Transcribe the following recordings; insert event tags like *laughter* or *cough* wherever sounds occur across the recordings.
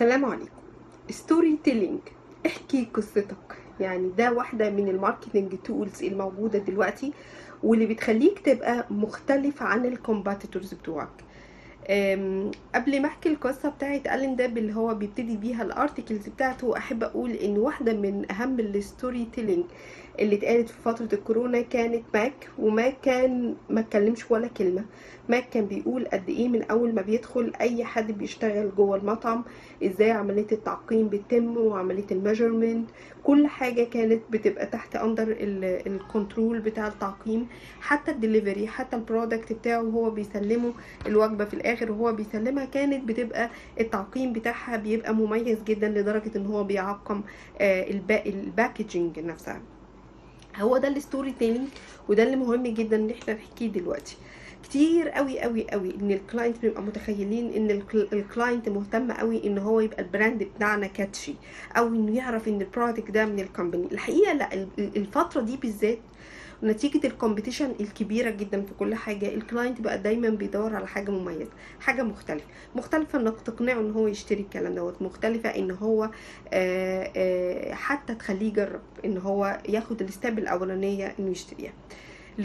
السلام عليكم. Storytelling احكي قصتك. يعني ده واحدة من ال marketing tools الموجودة دلوقتي واللي بتخليك تبقى مختلف عن ال competitors بتوعك. قبل ما أحكي القصة بتاعت Allan Dib اللي هو بيبتدي بيها ال articles بتاعته أحب أقول إن واحدة من أهم ال storytelling اللي اتقالت في فترة الكورونا كانت Mac و Mac كان ما اتكلمش ولا كلمة. Mac كان بيقول قد إيه من أول ما بيدخل أي حد بيشتغل جوه المطعم إزاي عملية التعقيم بتتم وعملية ال measurement. كل حاجة كانت بتبقى تحت under ال control بتاع التعقيم. حتى الدليفري حتى ال product بتاعه وهو بيسلمه الوجبة في الآخر وهو بيسلمها كانت بتبقى التعقيم بتاعها بيبقى مميز جدا لدرجة إن هو بيعقم آه، البا- ال packaging نفسها. هو ده ال storytelling وده اللي مهم جدا إن إحنا نحكيه دلوقتي. كتير قوي قوي قوي إن ال client بيبقى متخيلين إن الكل- ال client مهتم قوي إن هو يبقى ال brand بتاعنا catchy أو إنه يعرف إن ال product ده من ال company الحقيقة لأ ال- ال- الفترة دي بالذات نتيجة ال competition الكبيرة جدا في كل حاجة ال client بقى دايما بيدور على حاجة مميزة حاجة مختلفة مختلفة إنك تقنعه إن هو يشتري الكلام دوت مختلفة إن هو آه، آه، حتى تخليه يجرب إن هو ياخد ال step الأولانية إنه يشتريها.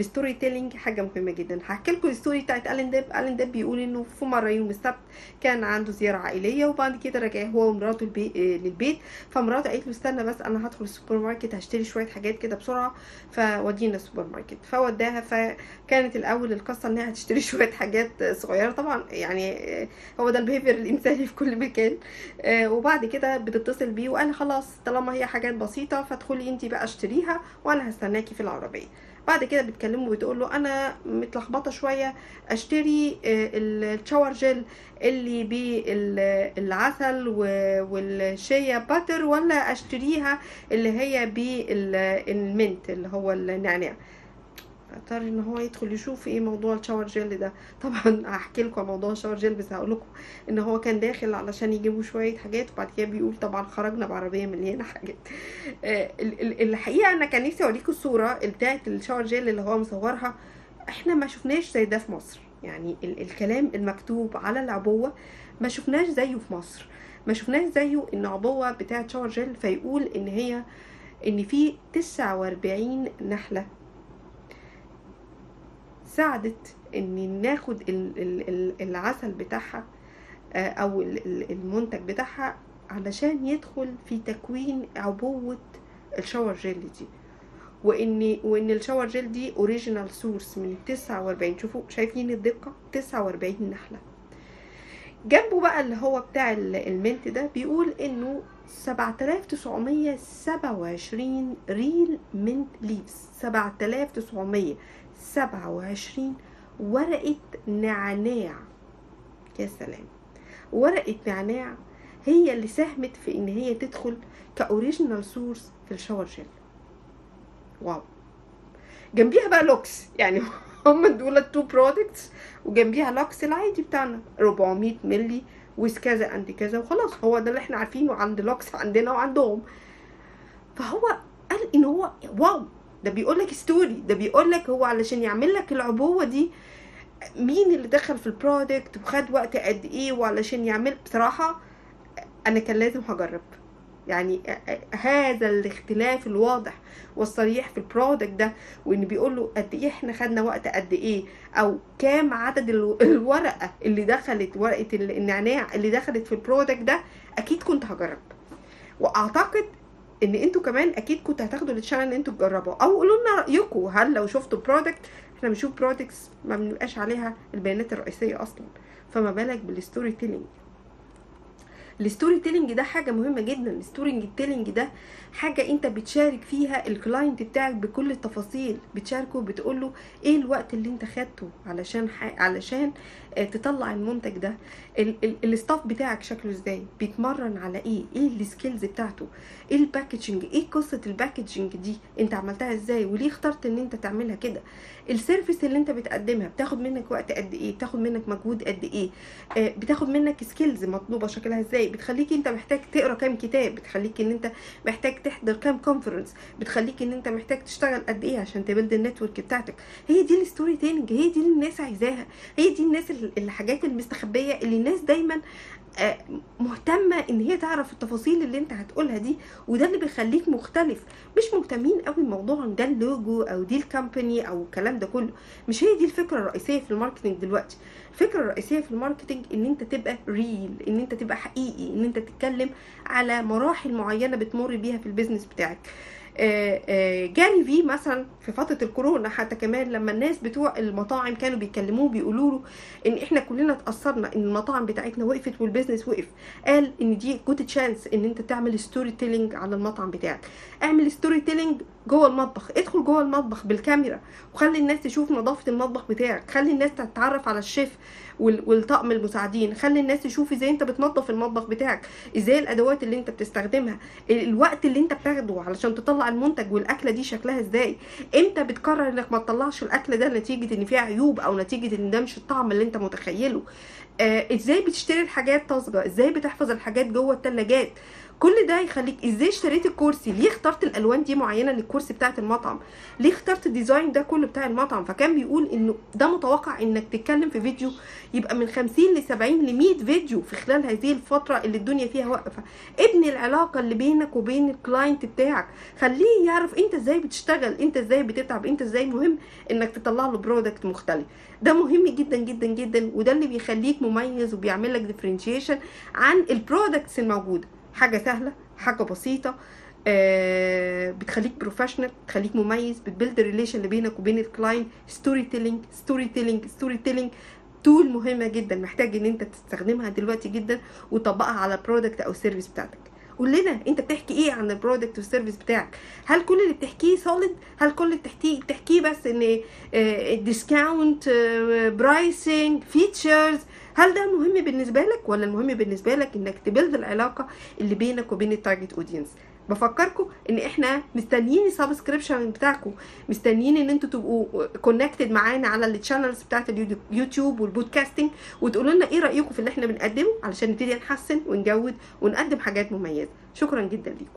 ال storytelling حاجة مهمة جدا. هحكي لكم ال story بتاعت Allan Dib. Allan Dib بيقول إنه في مرة يوم السبت كان عنده زيارة عائلية وبعد كده رجع هو ومراته. آه، للبيت. فمراته قالت له استنى بس أنا هدخل السوبر ماركت هشتري شوية حاجات كده بسرعة فودينا السوبر ماركت. فوداها فكانت الأول القصة إنها هتشتري *laughs* شوية حاجات صغيرة. طبعا يعني آه، هو ده ال behavior الإنساني في كل مكان. آه، وبعد كده بتتصل بيه وقال خلاص طالما هي حاجات بسيطة فادخلي انت بقى اشتريها وأنا هستناكي في العربية. بعد كده بتكلمه وبتقول له أنا متلخبطة شوية أشتري آه، ال shower gel اللي بالعسل وال shea butter ولا أشتريها اللي هي بال mint اللي هو النعناع. اضطر ان هو يدخل يشوف إيه موضوع الشاور جل ده. طبعا هحكي لكم عن موضوع الشاور جل بس هقول لكم ان هو كان داخل علشان يجيبوا شوية حاجات وبعد كده بيقول طبعا خرجنا بعربية مليانة حاجات. آه، ال- ال- الحقيقة أنا كان نفسي أوريكم الصورة بتاعه الشاور جل اللي هو مصورها. إحنا ما شفناش زي ده في مصر. يعني ال الكلام المكتوب على العبوة ما شفناش زيه في مصر. ما شفناش زيه إن عبوة بتاعه شاور جل فيقول إن هي إن في 49 نحلة. ساعدت ان ناخد ال- ال- ال- العسل بتاعها آه، أو ال- ال- المنتج بتاعها علشان يدخل في تكوين عبوة ال shower gel دي. وان وإن ال shower gel دي Original Source من 49 شوفوا شايفين الدقة؟ 49 نحلة جنبه بقى اللي هو بتاع ال- ال mint ده بيقول إنه 7927 real mint leaves. 7927 ورقة نعناع. يا سلام. ورقة نعناع هي اللي ساهمت في إن هي تدخل ك original source في ال shower gel. wow. جنبيها بقى لوكس. يعني *laughs* هم دول ال two products وجنبيها لوكس العادي بتاعنا. 400 ملي with كذا and كذا وخلاص. هو ده اللي إحنا عارفينه عند لوكس عندنا وعندهم. فهو قال إن هو wow. ده بيقول لك story ده بيقول لك هو علشان يعمل لك العبوة دي مين اللي دخل في ال product وخد وقت قد إيه وعلشان يعمل؟ بصراحة أنا كان لازم هجرب. يعني هذا الاختلاف الواضح والصريح في ال product ده وإن بيقول له قد إيه إحنا خدنا وقت قد إيه أو كام عدد الو- الورقة اللي دخلت ورقة النعناع اللي دخلت في ال product ده أكيد كنت هجرب. وأعتقد ان أنتوا كمان أكيد كنتوا هتاخدوا ال chance ان أنتوا تجربوا أو قولوا لنا رأيكم هل لو شفتوا product إحنا بنشوف products ما بنبقاش عليها البيانات الرئيسية أصلا. فما بالك بال storytelling ال storytelling ده حاجة مهمة جدا. ال storytelling ده حاجة أنت بتشارك فيها ال client بتاعك بكل التفاصيل. بتشاركه بتقول له إيه الوقت اللي أنت خدته علشان ح... علشان آه، تطلع المنتج ده. ال... ال... ال staff بتاعك شكله إزاي؟ بيتمرن على إيه؟ إيه ال skills بتاعته؟ إيه ال packaging إيه قصة ال packaging دي؟ أنت عملتها إزاي؟ وليه اخترت إن أنت تعملها كده؟ ال service اللي أنت بتقدمها بتاخد منك وقت قد إيه؟ بتاخد منك مجهود قد إيه؟ آه، بتاخد منك skills مطلوبة شكلها إزاي؟ بتخليك انت محتاج تقرأ كام كتاب بتخليك ان انت محتاج تحضر كام conference بتخليك ان انت محتاج تشتغل قد إيه عشان ت build ال network بتاعتك. هي دي ال storytelling هي دي اللي الناس عايزاها هي دي الناس ال- الحاجات المستخبية اللي الناس دايما مهتمة إن هي تعرف التفاصيل اللي أنت هتقولها دي وده اللي بيخليك مختلف. مش مهتمين قوي بموضوع ده اللوجو أو دي ال company أو الكلام ده كله. مش هي دي الفكرة الرئيسية في ال marketing دلوقتي. الفكرة الرئيسية في ال marketing إن أنت تبقى real إن أنت تبقى حقيقي إن أنت تتكلم على مراحل معينة بتمر بيها في ال business بتاعك. آه، آه، Gary في مثلا في فترة الكورونا حتى كمان لما الناس بتوع المطاعم كانوا بيكلموه بيقولوا له إن إحنا كلنا اتأثرنا إن المطاعم بتاعتنا وقفت وال business وقف. قال إن دي good chance إن أنت تعمل storytelling على المطعم بتاعك. اعمل storytelling جوه المطبخ. ادخل جوه المطبخ بالكاميرا وخلي الناس تشوف نظافة المطبخ بتاعك. خلي الناس تتعرف على الشيف وال- والطقم المساعدين. خلي الناس تشوف إزاي انت بتنظف المطبخ بتاعك إزاي الادوات اللي انت بتستخدمها ال- الوقت اللي انت بتاخده علشان تطلع المنتج والأكلة دي شكلها إزاي. إمتى بتقرر انك ما تطلعش الاكل ده نتيجة ان فيها عيوب أو نتيجة ان ده مش الطعم اللي انت متخيله؟ آه إزاي بتشتري الحاجات طازجة؟ إزاي بتحفظ الحاجات جوه الثلاجات كل ده يخليك إزاي اشتريت الكرسي ليه اخترت الألوان دي معينة للكرسي بتاعت المطعم؟ ليه اخترت ال design ده كله بتاع المطعم؟ فكان بيقول إنه ده متوقع إنك تتكلم في فيديو يبقى من 50 ل 70 ل 100 فيديو في خلال هذه الفترة اللي الدنيا فيها واقفة. ابني العلاقة اللي بينك وبين ال client بتاعك. خليه يعرف أنت إزاي بتشتغل أنت إزاي بتتعب أنت إزاي مهم إنك تطلع له product مختلف. ده مهم جدا جدا جدا وده اللي بيخليك مميز وبيعمل لك differentiation عن ال products الموجودة. حاجة سهلة حاجة بسيطة آه بتخليك professional بتخليك مميز بت build relation اللي بينك وبين ال client storytelling storytelling storytelling tool مهمة جدا محتاج إن أنت تستخدمها دلوقتي جدا وتطبقها على ال product أو ال service بتاعتك. قول لنا انت بتحكي إيه عن ال product وال service بتاعك؟ هل كل اللي بتحكيه solid هل كل اللي بتحكيه بتحكيه بس ان discount pricing features هل ده مهم بالنسبة لك ولا المهم بالنسبة لك انك ت build العلاقة اللي بينك وبين ال target audience بفكركم إن إحنا مستنيين ال subscription بتاعكم مستنيين إن أنتوا تبقوا connected معانا على ال channels بتاعت اليوتيوب وال podcasting وتقولوا لنا إيه رايكم في اللي إحنا بنقدمه علشان نبتدي نحسن ونجود ونقدم حاجات مميزة. شكرا جدا ليكم